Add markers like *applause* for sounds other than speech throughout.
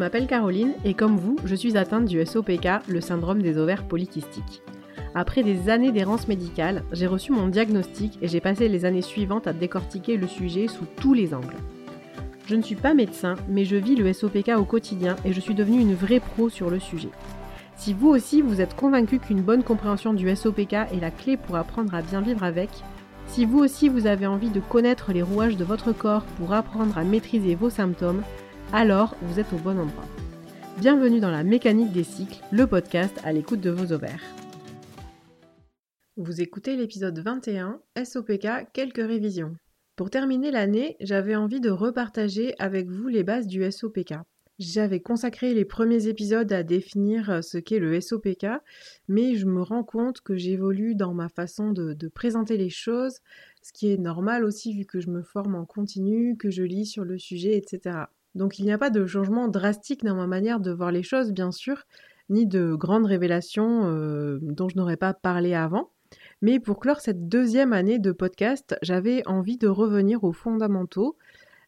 m'appelle Caroline et comme vous, je suis atteinte du SOPK, le syndrome des ovaires polykystiques. Après des années d'errance médicale, j'ai reçu mon diagnostic et j'ai passé les années suivantes à décortiquer le sujet sous tous les angles. Je ne suis pas médecin, mais je vis le SOPK au quotidien et je suis devenue une vraie pro sur le sujet. Si vous aussi vous êtes convaincu qu'une bonne compréhension du SOPK est la clé pour apprendre à bien vivre avec, si vous aussi vous avez envie de connaître les rouages de votre corps pour apprendre à maîtriser vos symptômes, alors vous êtes au bon endroit. Bienvenue dans la mécanique des cycles, le podcast à l'écoute de vos ovaires. Vous écoutez l'épisode 21, SOPK, quelques révisions. Pour terminer l'année, j'avais envie de repartager avec vous les bases du SOPK. J'avais consacré les premiers épisodes à définir ce qu'est le SOPK, mais je me rends compte que j'évolue dans ma façon de, de, présenter les choses, ce qui est normal aussi vu que je me forme en continu, que je lis sur le sujet, etc. Donc il n'y a pas de changement drastique dans ma manière de voir les choses, bien sûr, ni de grandes révélations euh, dont je n'aurais pas parlé avant. Mais pour clore cette deuxième année de podcast, j'avais envie de revenir aux fondamentaux.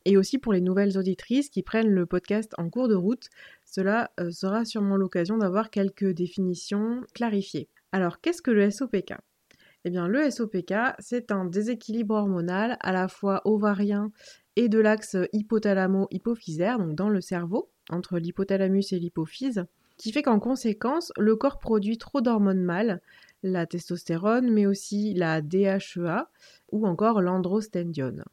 Et aussi pour les nouvelles auditrices qui prennent le podcast en cours de route, cela euh, sera sûrement l'occasion d'avoir quelques définitions clarifiées. Alors qu'est-ce que le SOPK eh bien, le SOPK, c'est un déséquilibre hormonal à la fois ovarien et de l'axe hypothalamo-hypophysaire, donc dans le cerveau, entre l'hypothalamus et l'hypophyse, qui fait qu'en conséquence, le corps produit trop d'hormones mâles, la testostérone, mais aussi la DHEA ou encore l'androstendione.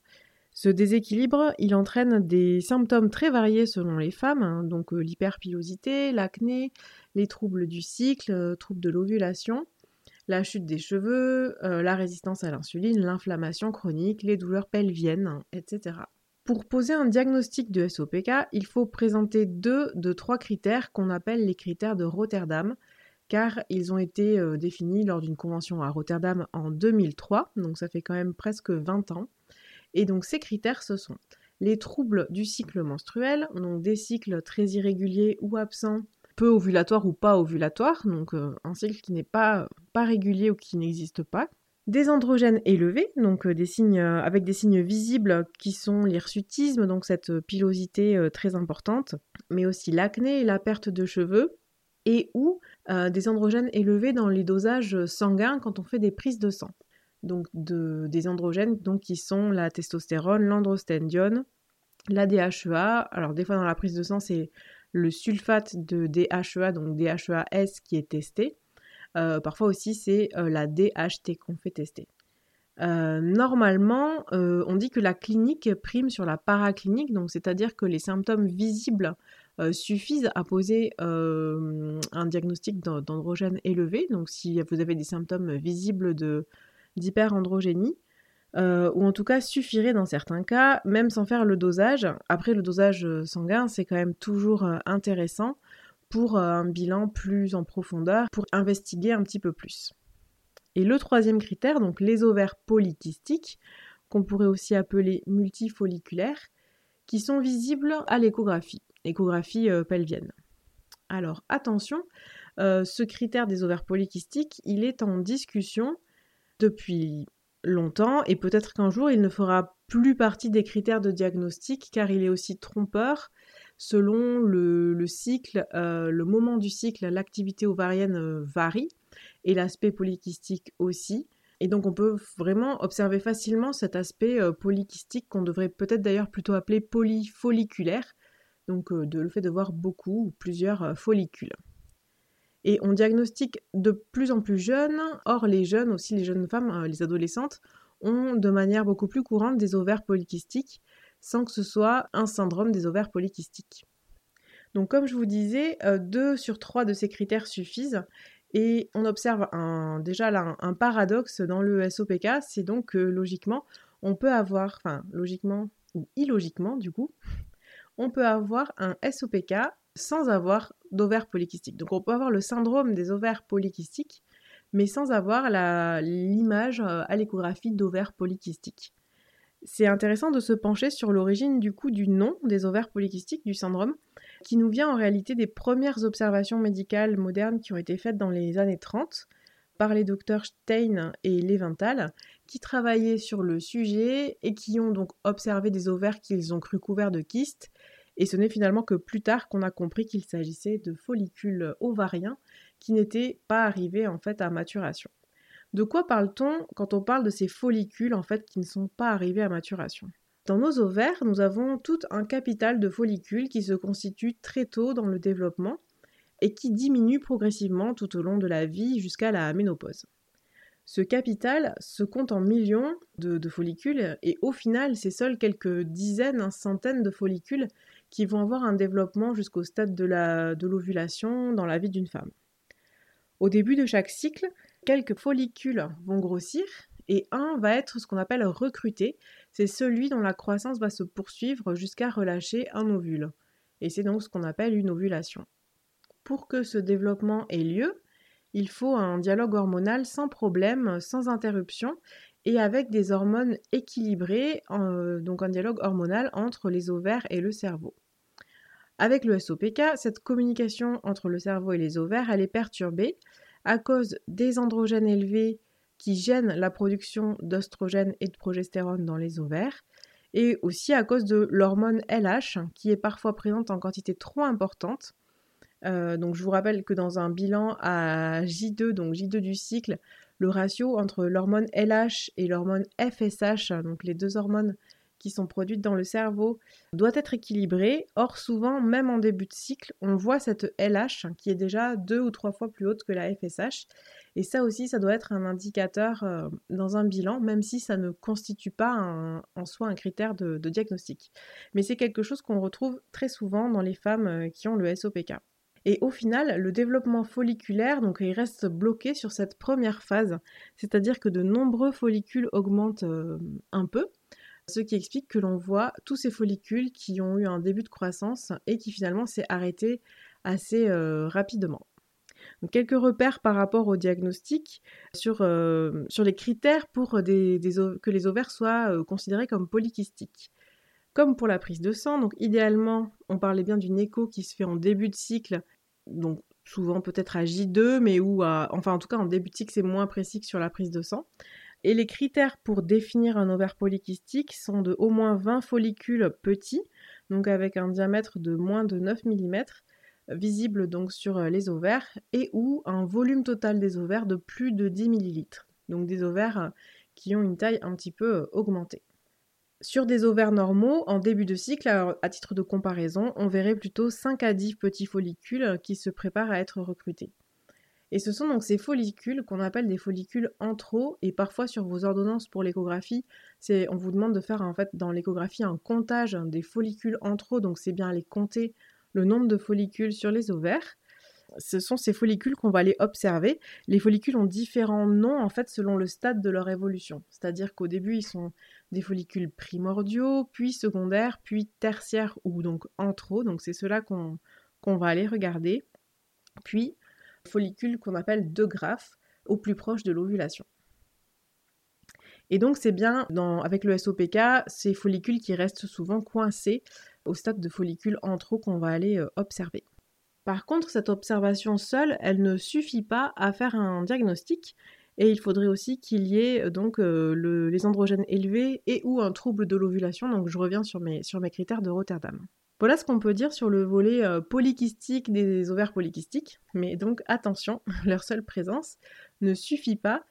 Ce déséquilibre, il entraîne des symptômes très variés selon les femmes, hein, donc euh, l'hyperpilosité, l'acné, les troubles du cycle, euh, troubles de l'ovulation, la chute des cheveux, euh, la résistance à l'insuline, l'inflammation chronique, les douleurs pelviennes, etc. Pour poser un diagnostic de SOPK, il faut présenter deux de trois critères qu'on appelle les critères de Rotterdam, car ils ont été euh, définis lors d'une convention à Rotterdam en 2003, donc ça fait quand même presque 20 ans. Et donc ces critères, ce sont les troubles du cycle menstruel, donc des cycles très irréguliers ou absents peu ovulatoire ou pas ovulatoire, donc euh, un cycle qui n'est pas, pas régulier ou qui n'existe pas. Des androgènes élevés, donc euh, des signes, euh, avec des signes visibles qui sont l'hirsutisme, donc cette pilosité très importante, mais aussi l'acné et la perte de cheveux, et ou des androgènes élevés dans les dosages sanguins quand on fait des prises de sang. Donc de, des androgènes donc, qui sont la testostérone, l'androstendione, la DHEA. Alors des fois dans la prise de sang c'est le sulfate de DHEA, donc DHEAS qui est testé. Euh, parfois aussi, c'est euh, la DHT qu'on fait tester. Euh, normalement, on dit que la clinique prime sur la paraclinique, donc c'est-à-dire que les symptômes visibles suffisent à poser un diagnostic d'androgène élevé. Donc si vous avez des symptômes visibles d'hyperandrogénie, euh, ou en tout cas suffirait dans certains cas, même sans faire le dosage. Après, le dosage euh, sanguin, c'est quand même toujours euh, intéressant pour un bilan plus en profondeur, pour investiguer un petit peu plus. Et le troisième critère, donc les ovaires polykystiques, qu'on pourrait aussi appeler multifolliculaires, qui sont visibles à l'échographie, échographie pelvienne. Alors attention, ce critère des ovaires polykystiques, il est en discussion depuis longtemps et peut-être qu'un jour il ne fera plus partie des critères de diagnostic car il est aussi trompeur selon le, cycle, euh, le moment du cycle, l'activité ovarienne euh, varie et l'aspect polykystique aussi. Et donc on peut vraiment observer facilement cet aspect euh, qu'on devrait peut-être d'ailleurs plutôt appeler polyfolliculaire, donc de, le fait de voir beaucoup ou plusieurs follicules. Et on diagnostique de plus en plus jeunes, or les jeunes, aussi les jeunes femmes, euh, les adolescentes, ont de manière beaucoup plus courante des ovaires polykystiques, sans que ce soit un syndrome des ovaires polykystiques. Donc comme je vous disais, euh, deux sur trois de ces critères suffisent, et on observe déjà là un, paradoxe dans le SOPK, c'est donc que logiquement, on peut avoir, enfin logiquement ou illogiquement du coup, on peut avoir un SOPK sans avoir d'ovaires polykystiques. Donc on peut avoir le syndrome des ovaires polykystiques, mais sans avoir l'image euh, à l'échographie d'ovaires polykystiques. C'est intéressant de se pencher sur l'origine du coup du nom des ovaires polykystiques du syndrome, qui nous vient en réalité des premières observations médicales modernes qui ont été faites dans les années 30 par les docteurs Stein et Leventhal, qui travaillaient sur le sujet et qui ont donc observé des ovaires qu'ils ont cru couverts de kystes Et ce n'est finalement que plus tard qu'on a compris qu'il s'agissait de follicules ovariens qui n'étaient pas arrivés en fait à maturation. De quoi parle-t-on quand on parle de ces follicules en fait qui ne sont pas arrivés à maturation? Dans nos ovaires, nous avons tout un capital de follicules qui se constitue très tôt dans le développement et qui diminue progressivement tout au long de la vie jusqu'à la ménopause. Ce capital se compte en millions de, follicules et au final, c'est seuls quelques dizaines, centaines de follicules qui vont avoir un développement jusqu'au stade de l'ovulation dans la vie d'une femme. Au début de chaque cycle, quelques follicules vont grossir et un va être ce qu'on appelle recruté. C'est celui dont la croissance va se poursuivre jusqu'à relâcher un ovule. Et c'est donc ce qu'on appelle une ovulation. Pour que ce développement ait lieu, il faut un dialogue hormonal sans problème, sans interruption et avec des hormones équilibrées, donc un dialogue hormonal entre les ovaires et le cerveau. Avec le SOPK, cette communication entre le cerveau et les ovaires, elle est perturbée à cause des androgènes élevés qui gênent la production d'oestrogènes et de progestérone dans les ovaires, et aussi à cause de l'hormone LH qui est parfois présente en quantité trop importante euh, donc je vous rappelle que dans un bilan à J2, donc J2 du cycle, le ratio entre l'hormone LH et l'hormone FSH, donc les deux hormones qui sont produites dans le cerveau, doit être équilibré. Or, souvent, même en début de cycle, on voit cette LH qui est déjà deux ou trois fois plus haute que la FSH. Et ça aussi, ça doit être un indicateur euh, dans un bilan, même si ça ne constitue pas en soi un critère de diagnostic. Mais c'est quelque chose qu'on retrouve très souvent dans les femmes euh, qui ont le SOPK. Et au final, le développement folliculaire, donc il reste bloqué sur cette première phase, c'est-à-dire que de nombreux follicules augmentent euh, un peu, ce qui explique que l'on voit tous ces follicules qui ont eu un début de croissance et qui finalement s'est arrêté assez euh, rapidement. quelques repères par rapport au diagnostic sur, euh, sur les critères pour que les ovaires soient considérés comme polykystiques comme pour la prise de sang. Donc idéalement, on parlait bien d'une écho qui se fait en début de cycle, donc souvent peut-être à J2, mais ou enfin en tout cas en début de cycle c'est moins précis que sur la prise de sang. Et les critères pour définir un ovaire polykystique sont de au moins 20 follicules petits, donc avec un diamètre de moins de 9 mm, visible donc sur euh, les ovaires, et ou un volume total des ovaires de plus de 10 ml. Donc des ovaires euh, qui ont une taille un petit peu euh, augmentée. Sur des ovaires normaux, en début de cycle, à titre de comparaison, on verrait plutôt 5 à 10 petits follicules qui se préparent à être recrutés. Et ce sont donc ces follicules qu'on appelle des follicules antro, et parfois sur vos ordonnances pour l'échographie, on vous demande de faire en fait dans l'échographie un comptage des follicules antro, donc c'est bien aller compter le nombre de follicules sur les ovaires ce sont ces follicules qu'on va aller observer. Les follicules ont différents noms en fait selon le stade de leur évolution. C'est-à-dire qu'au début, ils sont des follicules primordiaux, puis secondaires, puis tertiaires ou donc antro. Donc c'est cela qu'on va aller regarder. Puis follicules qu'on appelle de graphes au plus proche de l'ovulation. Et donc c'est bien avec le SOPK ces follicules qui restent souvent coincés au stade de follicules antro qu'on va aller euh, observer. Par contre, cette observation seule, elle ne suffit pas à faire un diagnostic et il faudrait aussi qu'il y ait euh, donc euh, les androgènes élevés et ou un trouble de l'ovulation. Donc je reviens sur mes, critères de Rotterdam. Voilà ce qu'on peut dire sur le volet euh, des ovaires polykystiques. Mais donc attention, *laughs* leur seule présence ne suffit pas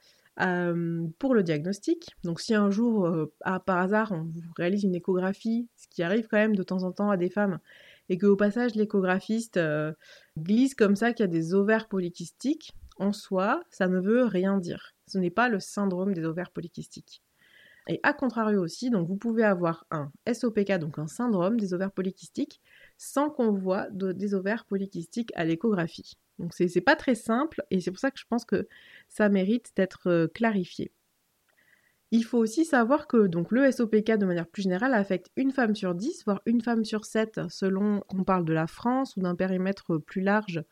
pour le diagnostic. Donc si un jour, par hasard, on réalise une échographie, ce qui arrive quand même de temps en temps à des femmes, et qu'au passage l'échographiste euh, glisse comme ça qu'il y a des ovaires polykystiques, en soi, ça ne veut rien dire. Ce n'est pas le syndrome des ovaires polykystiques. Et à contrario aussi, donc vous pouvez avoir un SOPK, donc un syndrome des ovaires polykystiques, sans qu'on voit des ovaires polykystiques à l'échographie. Donc c'est pas très simple et c'est pour ça que je pense que ça mérite d'être euh, clarifié. Il faut aussi savoir que le SOPK de manière plus générale affecte une femme sur 10, voire une femme sur 7 selon qu'on parle de la France ou d'un périmètre plus large,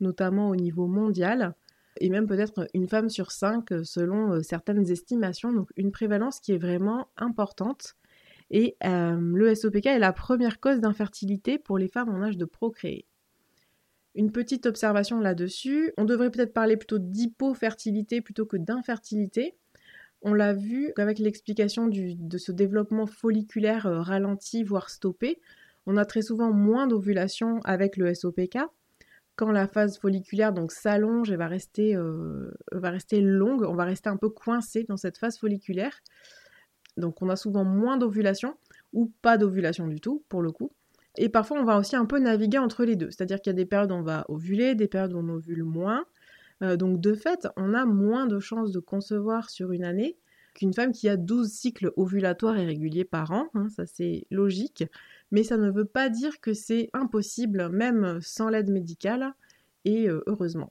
notamment au niveau mondial, et même peut-être une femme sur 5 selon euh, certaines estimations, donc une prévalence qui est vraiment importante. Et euh, le SOPK est la première cause d'infertilité pour les femmes en âge de procréer. Une petite observation là-dessus, on devrait peut-être parler plutôt d'hypofertilité plutôt que d'infertilité, on l'a vu avec l'explication de ce développement folliculaire euh, ralenti, voire stoppé. On a très souvent moins d'ovulation avec le SOPK. Quand la phase folliculaire s'allonge et va rester, euh, va rester longue, on va rester un peu coincé dans cette phase folliculaire. Donc on a souvent moins d'ovulation ou pas d'ovulation du tout pour le coup. Et parfois on va aussi un peu naviguer entre les deux. C'est-à-dire qu'il y a des périodes où on va ovuler, des périodes où on ovule moins. Euh, donc de fait, on a moins de chances de concevoir sur une année qu'une femme qui a 12 cycles ovulatoires et réguliers par an, hein, ça c'est logique, mais ça ne veut pas dire que c'est impossible, même sans l'aide médicale, et euh, heureusement.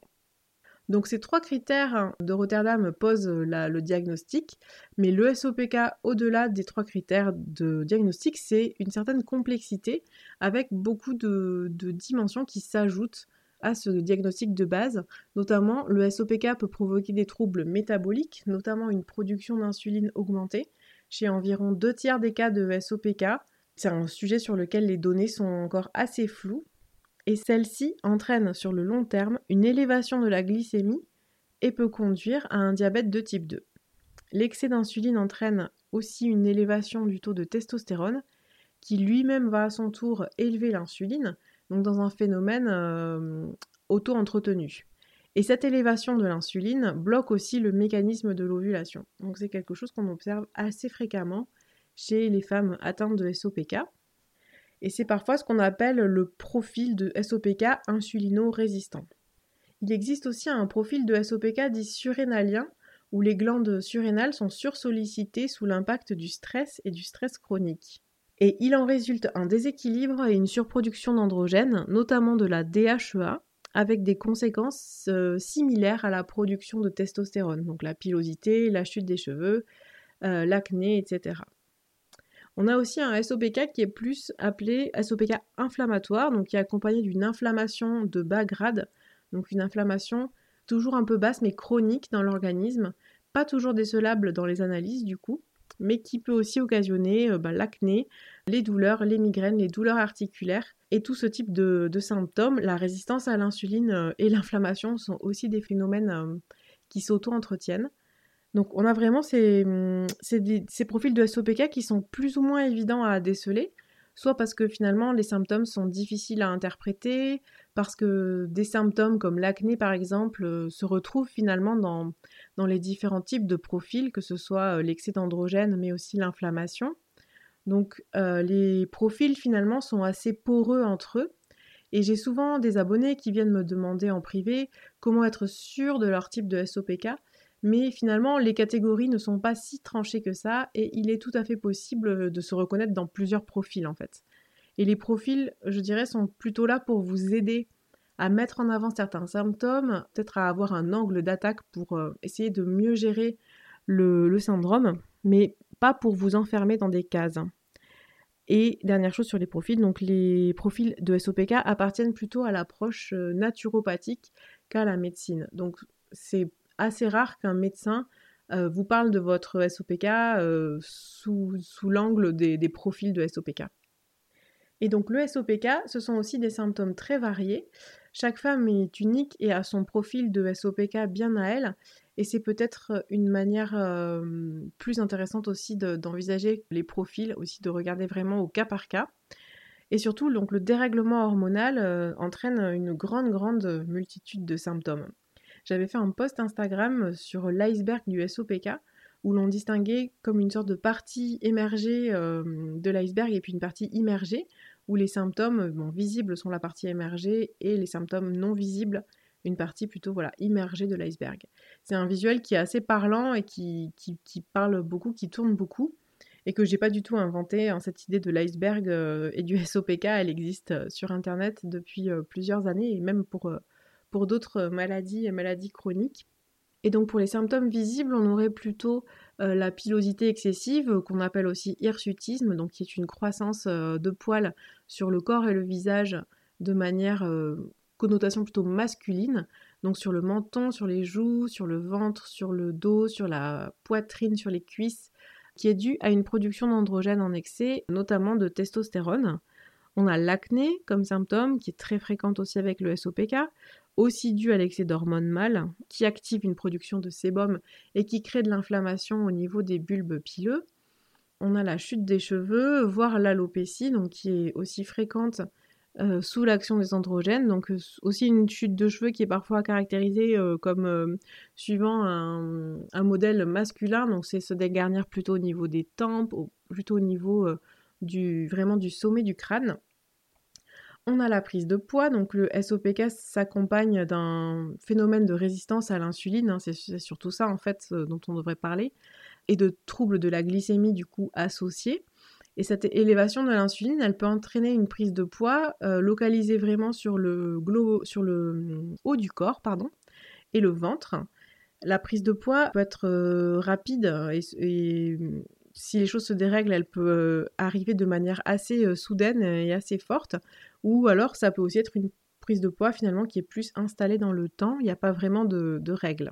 Donc ces trois critères de Rotterdam posent le diagnostic, mais le SOPK, au-delà des trois critères de diagnostic, c'est une certaine complexité avec beaucoup de dimensions qui s'ajoutent à ce diagnostic de base. Notamment, le SOPK peut provoquer des troubles métaboliques, notamment une production d'insuline augmentée. Chez environ deux tiers des cas de SOPK, c'est un sujet sur lequel les données sont encore assez floues, et celle-ci entraîne sur le long terme une élévation de la glycémie et peut conduire à un diabète de type 2. L'excès d'insuline entraîne aussi une élévation du taux de testostérone, qui lui-même va à son tour élever l'insuline, donc dans un phénomène euh, auto-entretenu. Et cette élévation de l'insuline bloque aussi le mécanisme de l'ovulation. Donc c'est quelque chose qu'on observe assez fréquemment chez les femmes atteintes de SOPK. Et c'est parfois ce qu'on appelle le profil de SOPK insulino-résistant. Il existe aussi un profil de SOPK dit surrénalien, où les glandes surrénales sont sursollicitées sous l'impact du stress et du stress chronique et il en résulte un déséquilibre et une surproduction d'androgènes, notamment de la DHEA, avec des conséquences euh, similaires à la production de testostérone, donc la pilosité, la chute des cheveux, euh, l'acné, etc. On a aussi un SOPK qui est plus appelé SOPK inflammatoire, donc qui est accompagné d'une inflammation de bas grade, donc une inflammation toujours un peu basse mais chronique dans l'organisme, pas toujours décelable dans les analyses du coup, mais qui peut aussi occasionner euh, bah, l'acné, les douleurs, les migraines, les douleurs articulaires. Et tout ce type de, symptômes, la résistance à l'insuline euh, et l'inflammation sont aussi des phénomènes euh, qui s'auto-entretiennent. Donc on a vraiment ces, ces, profils de SOPK qui sont plus ou moins évidents à déceler, soit parce que finalement les symptômes sont difficiles à interpréter, parce que des symptômes comme l'acné par exemple euh, se retrouvent finalement dans, les différents types de profils, que ce soit euh, l'excès d'androgène mais aussi l'inflammation. Donc euh, les profils finalement sont assez poreux entre eux. Et j'ai souvent des abonnés qui viennent me demander en privé comment être sûr de leur type de SOPK. Mais finalement, les catégories ne sont pas si tranchées que ça et il est tout à fait possible de se reconnaître dans plusieurs profils en fait. Et les profils, je dirais, sont plutôt là pour vous aider à mettre en avant certains symptômes, peut-être à avoir un angle d'attaque pour euh, essayer de mieux gérer le, syndrome, mais pas pour vous enfermer dans des cases. Et dernière chose sur les profils, donc les profils de SOPK appartiennent plutôt à l'approche euh, naturopathique qu'à la médecine. Donc c'est assez rare qu'un médecin euh, vous parle de votre SOPK sous, l'angle des profils de SOPK. Et donc le SOPK, ce sont aussi des symptômes très variés. Chaque femme est unique et a son profil de SOPK bien à elle. Et c'est peut-être une manière euh, plus intéressante aussi d'envisager les profils, aussi de regarder vraiment au cas par cas. Et surtout, donc, le dérèglement hormonal euh, entraîne une grande, grande multitude de symptômes. J'avais fait un post Instagram sur l'iceberg du SOPK où l'on distinguait comme une sorte de partie émergée euh, de l'iceberg et puis une partie immergée où les symptômes visibles sont la partie émergée et les symptômes non visibles une partie plutôt voilà immergée de l'iceberg. C'est un visuel qui est assez parlant et qui, parle beaucoup, qui tourne beaucoup et que j'ai pas du tout inventé. Hein, cette idée de l'iceberg euh, et du *laughs* SOPK, elle existe euh, sur internet depuis euh, plusieurs années et même pour, pour d'autres maladies et maladies chroniques. Et donc pour les symptômes visibles, on aurait plutôt euh, la pilosité excessive, euh, qu'on appelle aussi hirsutisme, donc qui est une croissance euh, de poils sur le corps et le visage de manière connotation plutôt masculine, donc sur le menton, sur les joues, sur le ventre, sur le dos, sur la poitrine, sur les cuisses, qui est due à une production d'androgènes en excès, notamment de testostérone. On a l'acné comme symptôme, qui est très fréquente aussi avec le SOPK aussi dû à l'excès d'hormones mâles, qui active une production de sébum et qui crée de l'inflammation au niveau des bulbes pileux. on a la chute des cheveux, voire l'alopécie, donc qui est aussi fréquente euh, sous l'action des androgènes. Donc aussi une chute de cheveux qui est parfois caractérisée comme suivant un, un, modèle masculin. Donc c'est se dégarnir plutôt au niveau des tempes, plutôt au niveau du vraiment du sommet du crâne. On a la prise de poids, donc le SOPK s'accompagne d'un phénomène de résistance à l'insuline, hein, c'est surtout ça en fait euh, dont on devrait parler, et de troubles de la glycémie du coup associés. Et cette élévation de l'insuline, elle peut entraîner une prise de poids euh, localisée vraiment sur le, euh, haut du corps pardon, et le ventre. La prise de poids peut être rapide et, si les choses se dérèglent, elle peut arriver de manière assez soudaine et assez forte. Ou alors ça peut aussi être une prise de poids finalement qui est plus installée dans le temps, il n'y a pas vraiment de, règles.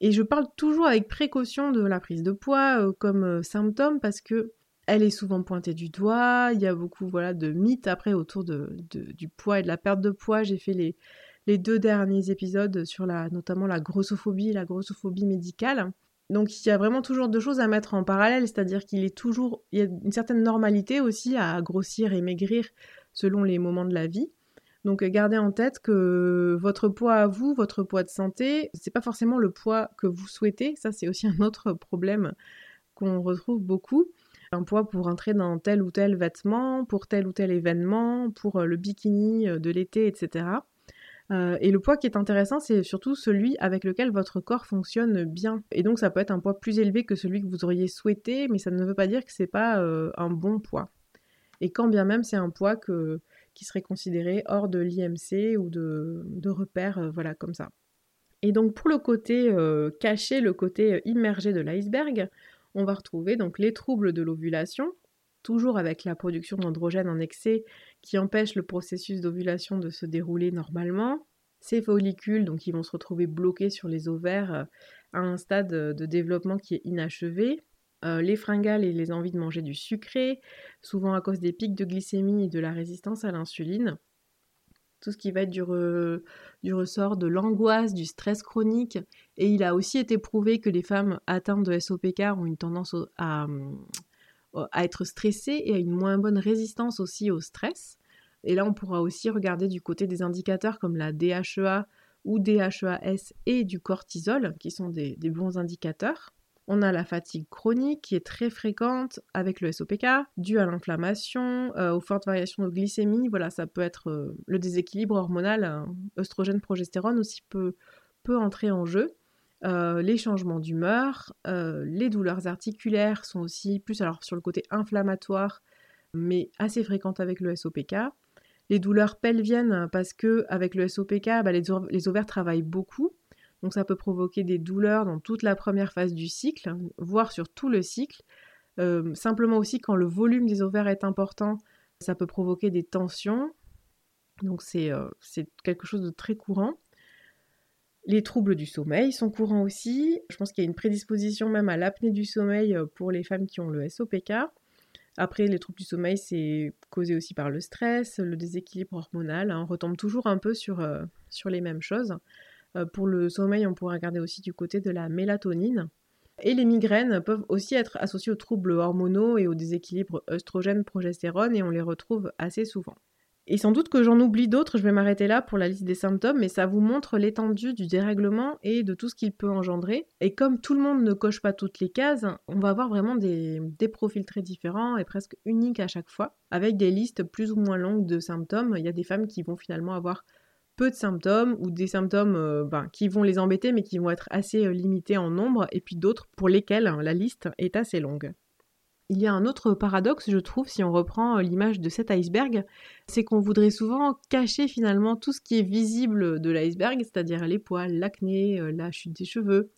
Et je parle toujours avec précaution de la prise de poids euh, comme euh, symptôme parce que elle est souvent pointée du doigt, il y a beaucoup voilà, de mythes après autour de, du poids et de la perte de poids. J'ai fait les, les deux derniers épisodes sur la, notamment la grossophobie, la grossophobie médicale. Donc il y a vraiment toujours deux choses à mettre en parallèle, c'est-à-dire qu'il est toujours, il y a une certaine normalité aussi à grossir et maigrir selon les moments de la vie. Donc gardez en tête que votre poids à vous, votre poids de santé, c'est pas forcément le poids que vous souhaitez. Ça c'est aussi *laughs* un autre problème qu'on retrouve beaucoup. Un poids pour entrer dans tel ou tel vêtement, pour tel ou tel événement, pour euh, le bikini euh, de l'été, etc. Euh, et le poids qui est intéressant, c'est surtout celui avec lequel votre corps fonctionne bien. Et donc ça peut être un poids plus élevé que celui que vous auriez souhaité, mais ça ne veut pas dire que c'est pas un bon poids et quand bien même c'est un poids qui serait considéré hors de l'IMC ou de, de repères, euh, voilà, comme ça. Et donc pour le côté euh, caché, le côté euh, immergé de l'iceberg, on va retrouver donc les troubles de l'ovulation, toujours avec la production d'androgènes en excès qui empêche le processus d'ovulation de se dérouler normalement. Ces follicules, donc, ils vont se retrouver bloqués sur les ovaires à un stade de développement qui est inachevé. Euh, les fringales et les envies de manger du sucré, souvent à cause des pics de glycémie et de la résistance à l'insuline. Tout ce qui va être du, ressort de l'angoisse, du stress chronique. Et il a aussi été prouvé que les femmes atteintes de SOPK ont une tendance à, à être stressées et à une moins bonne résistance aussi au stress. Et là, on pourra aussi regarder du côté des indicateurs comme la DHEA ou DHEAS et du cortisol, qui sont des bons indicateurs. On a la fatigue chronique qui est très fréquente avec le SOPK, due à l'inflammation, euh, aux fortes variations de glycémie. Voilà, ça peut être euh, le déséquilibre hormonal, œstrogène, progestérone aussi peut, peut entrer en jeu. Les changements d'humeur, les douleurs articulaires sont aussi plus alors sur le côté inflammatoire, mais assez fréquentes avec le SOPK. Les douleurs pelviennes, parce que avec le SOPK, bah, les ovaires travaillent beaucoup, donc ça peut provoquer des douleurs dans toute la première phase du cycle, voire sur tout le cycle. Euh, simplement aussi quand le volume des ovaires est important, ça peut provoquer des tensions. Donc euh, c'est quelque chose de très courant. Les troubles du sommeil sont courants aussi. Je pense qu'il y a une prédisposition même à l'apnée du sommeil euh, pour les femmes qui ont le SOPK. Après, les troubles du sommeil, c'est causé aussi par le stress, le déséquilibre hormonal. Hein. On retombe toujours un peu sur, sur les mêmes choses. Euh, pour le sommeil, on pourrait regarder aussi du côté de la mélatonine. Et les migraines peuvent aussi être associées aux troubles hormonaux et au déséquilibre œstrogène-progestérone et on les retrouve assez souvent. Et sans doute que j'en oublie d'autres, je vais m'arrêter là pour la liste des symptômes, mais ça vous montre l'étendue du dérèglement et de tout ce qu'il peut engendrer. Et comme tout le monde ne coche pas toutes les cases, on va avoir vraiment des, profils très différents et presque uniques à chaque fois, avec des listes plus ou moins longues de symptômes. Il y a des femmes qui vont finalement avoir peu de symptômes ou des symptômes euh, ben, qui vont les embêter mais qui vont être assez euh, limités en nombre et puis d'autres pour lesquels hein, la liste est assez longue. Il y a un autre paradoxe, je trouve, si on reprend euh, l'image de cet iceberg, c'est qu'on voudrait souvent cacher finalement tout ce qui est visible de l'iceberg, c'est-à-dire les poils, l'acné, la chute des cheveux.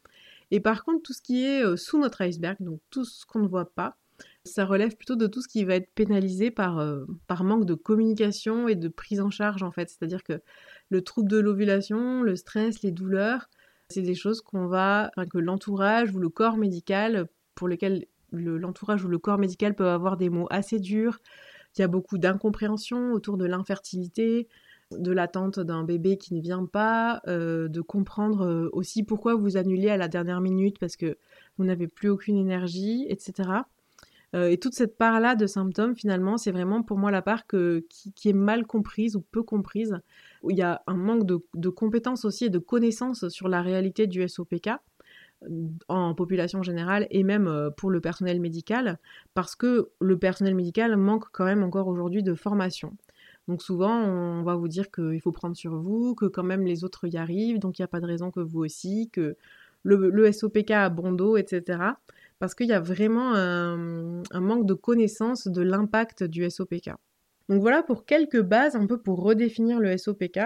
Et par contre, tout ce qui est sous notre iceberg, donc tout ce qu'on ne voit pas, ça relève plutôt de tout ce qui va être pénalisé par, par manque de communication et de prise en charge en fait. C'est-à-dire que le trouble de l'ovulation, le stress, les douleurs, c'est des choses qu'on va, que l'entourage ou le corps médical, pour lequel l'entourage ou le corps médical peuvent avoir des mots assez durs. Il y a beaucoup d'incompréhension autour de l'infertilité, de l'attente d'un bébé qui ne vient pas, euh, de comprendre euh, aussi pourquoi vous annulez à la dernière minute parce que vous n'avez plus aucune énergie, etc. et toute cette part-là de symptômes, finalement, c'est vraiment pour moi la part qui, est mal comprise ou peu comprise. Il y a un manque de, compétences aussi et de connaissances sur la réalité du SOPK en population générale et même euh, pour le personnel médical, parce que le personnel médical manque quand même encore aujourd'hui de formation. Donc souvent, on va vous dire qu'il faut prendre sur vous, que quand même les autres y arrivent, donc il n'y a pas de raison que vous aussi, que le, SOPK a bon dos, etc. Parce qu'il y a vraiment un, manque de connaissance de l'impact du SOPK. Donc voilà pour quelques bases, un peu pour redéfinir le SOPK.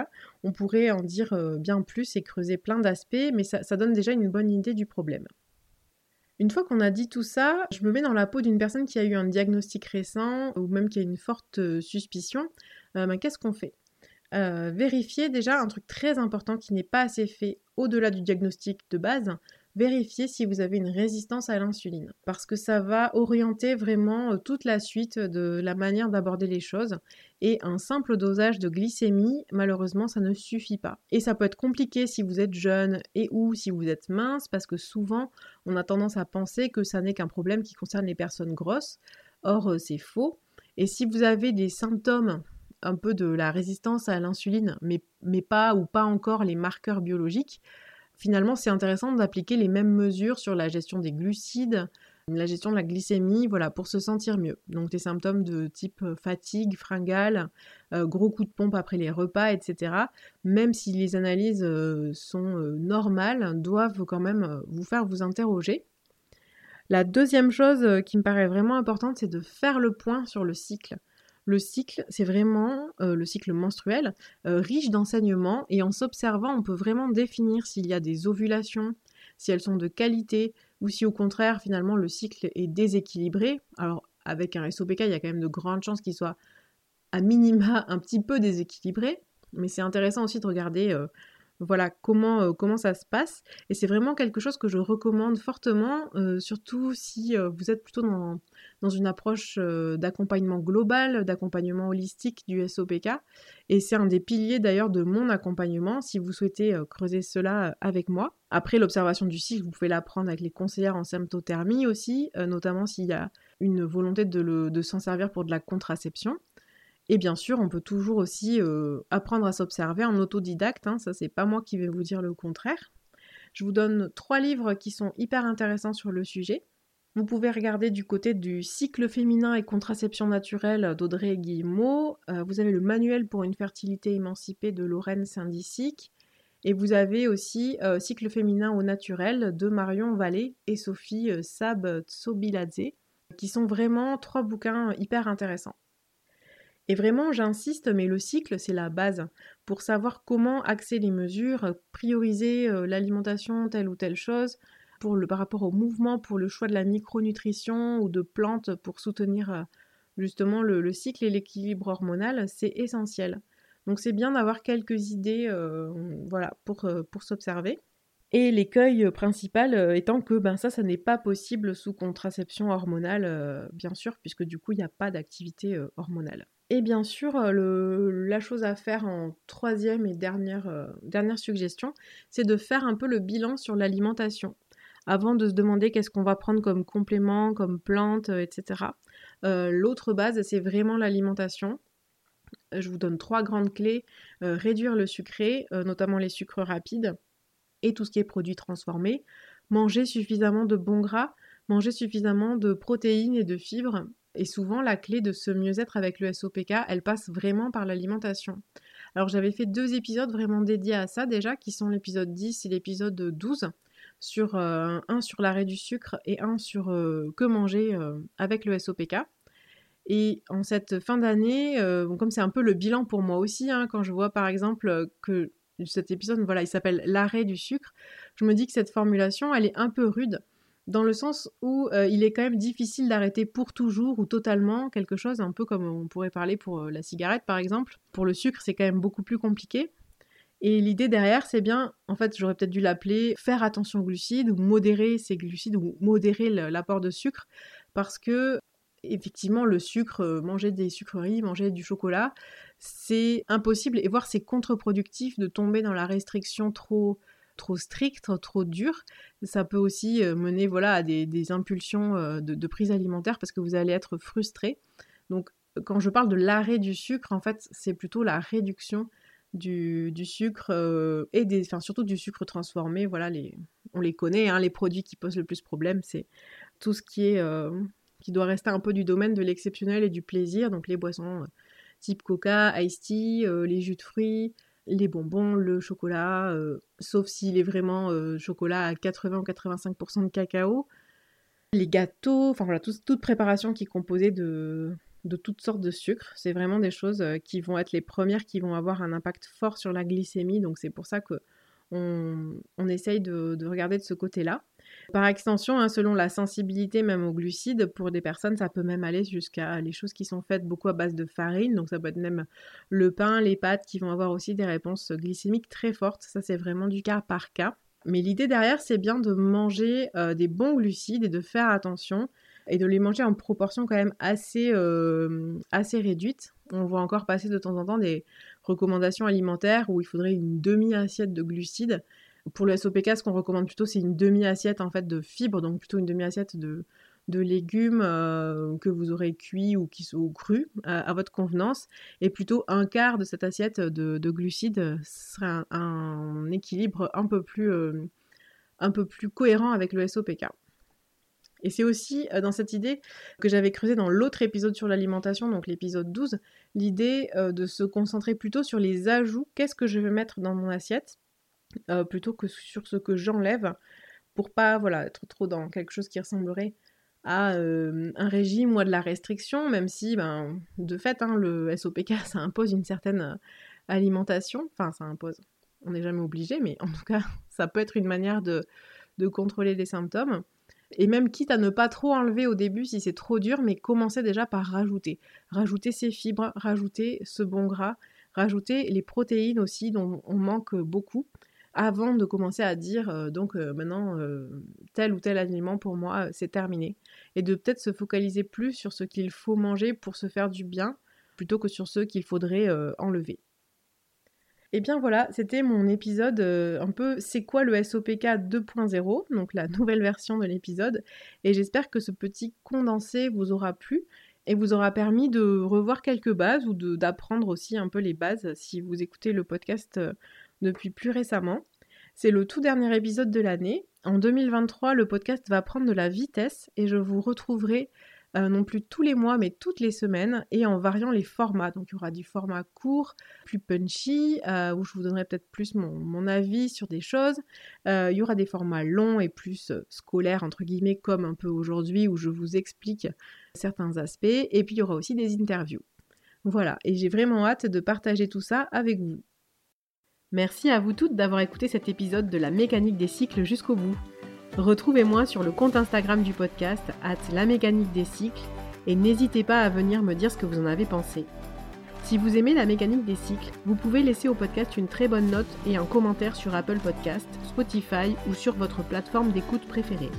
On pourrait en dire euh, bien plus et creuser plein d'aspects, mais ça, donne déjà une bonne idée du problème. Une fois qu'on a dit tout ça, je me mets dans la peau d'une personne qui a eu un diagnostic récent ou même qui a une forte euh, suspicion. Euh, ben, qu'est-ce qu'on fait? Vérifier déjà un truc très important qui n'est pas assez fait au-delà du diagnostic de base, vérifiez si vous avez une résistance à l'insuline, parce que ça va orienter vraiment euh, toute la suite de la manière d'aborder les choses. Et un simple dosage de glycémie, malheureusement, ça ne suffit pas. Et ça peut être compliqué si vous êtes jeune et ou si vous êtes mince, parce que souvent, on a tendance à penser que ça n'est qu'un problème qui concerne les personnes grosses. Or, euh, c'est faux. Et si vous avez des symptômes un peu de la résistance à l'insuline, mais, mais pas ou pas encore les marqueurs biologiques, finalement, c'est intéressant d'appliquer les mêmes mesures sur la gestion des glucides, la gestion de la glycémie, voilà, pour se sentir mieux. Donc des symptômes de type euh, fatigue, fringale, euh, gros coup de pompe après les repas, etc. Même si les analyses euh, sont normales, doivent quand même vous faire vous interroger. La deuxième chose qui me paraît vraiment importante, c'est de faire le point sur le cycle. Le cycle, c'est vraiment euh, le cycle menstruel, euh, riche d'enseignements, et en s'observant, on peut vraiment définir s'il y a des ovulations, si elles sont de qualité, ou si au contraire, finalement, le cycle est déséquilibré. Alors, avec un SOPK, il y a quand même de grandes chances qu'il soit à minima un petit peu déséquilibré, mais c'est intéressant aussi de regarder euh, voilà comment, euh, comment ça se passe. Et c'est vraiment quelque chose que je recommande fortement, euh, surtout si euh, vous êtes plutôt dans, une approche d'accompagnement global, d'accompagnement holistique du SOPK. Et c'est un des piliers d'ailleurs de mon accompagnement si vous souhaitez creuser cela avec moi. Après l'observation du cycle, vous pouvez l'apprendre avec les conseillères en symptothermie aussi, notamment s'il y a une volonté de s'en servir pour de la contraception. Et bien sûr, on peut toujours aussi euh, apprendre à s'observer en autodidacte, hein, ça c'est pas moi qui vais vous dire le contraire. Je vous donne trois livres qui sont hyper intéressants sur le sujet. Vous pouvez regarder du côté du cycle féminin et contraception naturelle d'Audrey Guillemot. Euh, vous avez le manuel pour une fertilité émancipée de Lorraine Saint-Disic. Et vous avez aussi euh, Cycle féminin au naturel de Marion Vallée et Sophie Sab Tsobiladze, qui sont vraiment trois bouquins hyper intéressants. Et vraiment, j'insiste, mais le cycle, c'est la base. Pour savoir comment axer les mesures, prioriser euh, l'alimentation, telle ou telle chose, pour le, par rapport au mouvement, pour le choix de la micronutrition ou de plantes pour soutenir euh, justement le, cycle et l'équilibre hormonal, c'est essentiel. Donc c'est bien d'avoir quelques idées euh, voilà, pour, pour s'observer. Et l'écueil principal étant que ben, ça, ça n'est pas possible sous contraception hormonale, bien sûr, puisque du coup, il n'y a pas d'activité hormonale. Et bien sûr, euh, la chose à faire en troisième et dernière, euh, dernière suggestion, c'est de faire un peu le bilan sur l'alimentation. Avant de se demander qu'est-ce qu'on va prendre comme complément, comme plante, euh, etc. L'autre base, c'est vraiment l'alimentation. Je vous donne trois grandes clés. réduire le sucré, notamment les sucres rapides, et tout ce qui est produit transformé. Manger suffisamment de bons gras, manger suffisamment de protéines et de fibres, et souvent, la clé de ce mieux-être avec le SOPK, elle passe vraiment par l'alimentation. Alors j'avais fait deux épisodes vraiment dédiés à ça déjà, qui sont l'épisode 10 et l'épisode 12, sur, euh, un sur l'arrêt du sucre et un sur euh, que manger euh, avec le SOPK. Et en cette fin d'année, comme c'est un peu le bilan pour moi aussi, hein, quand je vois par exemple que cet épisode, voilà, il s'appelle l'arrêt du sucre, je me dis que cette formulation, elle est un peu rude dans le sens où euh, il est quand même difficile d'arrêter pour toujours ou totalement quelque chose, un peu comme on pourrait parler pour euh, la cigarette par exemple. Pour le sucre, c'est quand même beaucoup plus compliqué. Et l'idée derrière, c'est bien, en fait, j'aurais peut-être dû l'appeler faire attention aux glucides ou modérer ces glucides ou modérer l'apport de sucre parce que effectivement, le sucre, euh, manger des sucreries, manger du chocolat, c'est impossible et voire c'est contre-productif de tomber dans la restriction trop trop strict, trop dur. Ça peut aussi mener voilà, à des, impulsions de, prise alimentaire parce que vous allez être frustré. Donc quand je parle de l'arrêt du sucre, en fait, c'est plutôt la réduction du, sucre et des, enfin, surtout du sucre transformé. Voilà, les, on les connaît, hein, les produits qui posent le plus problème, c'est tout ce qui est qui doit rester un peu du domaine de l'exceptionnel et du plaisir, donc les boissons type coca, iced tea, les jus de fruits, les bonbons, le chocolat, sauf s'il est vraiment chocolat à 80 ou 85% de cacao, les gâteaux, enfin voilà, toute préparation qui est composée de, de toutes sortes de sucres. C'est vraiment des choses qui vont être les premières qui vont avoir un impact fort sur la glycémie, donc c'est pour ça que on, essaye de, regarder de ce côté-là. Par extension, hein, selon la sensibilité même aux glucides, pour des personnes, ça peut même aller jusqu'à les choses qui sont faites beaucoup à base de farine. Donc ça peut être même le pain, les pâtes qui vont avoir aussi des réponses glycémiques très fortes. Ça, c'est vraiment du cas par cas. Mais l'idée derrière, c'est bien de manger euh, des bons glucides et de faire attention et de les manger en proportion quand même assez, euh, assez réduite. On voit encore passer de temps en temps des recommandations alimentaires où il faudrait une demi-assiette de glucides. Pour le SOPK, ce qu'on recommande plutôt, c'est une demi-assiette en fait de fibres, donc plutôt une demi-assiette de, de légumes euh, que vous aurez cuits ou qui sont crus à, votre convenance, et plutôt un quart de cette assiette de, glucides serait un, équilibre un peu plus, euh, un peu plus cohérent avec le SOPK. Et c'est aussi euh, dans cette idée que j'avais creusé dans l'autre épisode sur l'alimentation, donc l'épisode 12, l'idée de se concentrer plutôt sur les ajouts, qu'est-ce que je vais mettre dans mon assiette, euh, plutôt que sur ce que j'enlève, pour pas voilà, être trop dans quelque chose qui ressemblerait à un régime ou à de la restriction, même si ben, de fait hein, le SOPK *laughs* ça impose une certaine alimentation, enfin ça impose, on n'est jamais obligé, mais en tout cas *laughs* ça peut être une manière de, de contrôler les symptômes. Et même quitte à ne pas trop enlever au début si c'est trop dur, mais commencer déjà par rajouter. Rajouter ces fibres, rajouter ce bon gras, rajouter les protéines aussi dont on manque beaucoup avant de commencer à dire euh, donc euh, maintenant euh, tel ou tel aliment pour moi c'est terminé et de peut-être se focaliser plus sur ce qu'il faut manger pour se faire du bien plutôt que sur ce qu'il faudrait enlever. Et eh bien voilà, c'était mon épisode un peu c'est quoi le SOPK 2.0, donc la nouvelle version de l'épisode. Et j'espère que ce petit condensé vous aura plu et vous aura permis de revoir quelques bases ou d'apprendre aussi un peu les bases si vous écoutez le podcast depuis plus récemment. C'est le tout dernier épisode de l'année. En 2023, le podcast va prendre de la vitesse et je vous retrouverai euh, non plus tous les mois, mais toutes les semaines, et en variant les formats. Donc il y aura du format court, plus punchy, euh, où je vous donnerai peut-être plus mon, avis sur des choses. Euh, il y aura des formats longs et plus scolaires, entre guillemets, comme un peu aujourd'hui, où je vous explique certains aspects. Et puis il y aura aussi des interviews. Voilà, et j'ai vraiment hâte de partager tout ça avec vous. Merci à vous toutes d'avoir écouté cet épisode de la mécanique des cycles jusqu'au bout. Retrouvez-moi sur le compte Instagram du podcast, at la mécanique des cycles, et n'hésitez pas à venir me dire ce que vous en avez pensé. Si vous aimez la mécanique des cycles, vous pouvez laisser au podcast une très bonne note et un commentaire sur Apple Podcast, Spotify ou sur votre plateforme d'écoute préférée.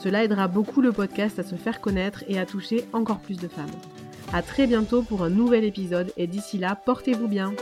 Cela aidera beaucoup le podcast à se faire connaître et à toucher encore plus de femmes. A très bientôt pour un nouvel épisode et d'ici là, portez-vous bien.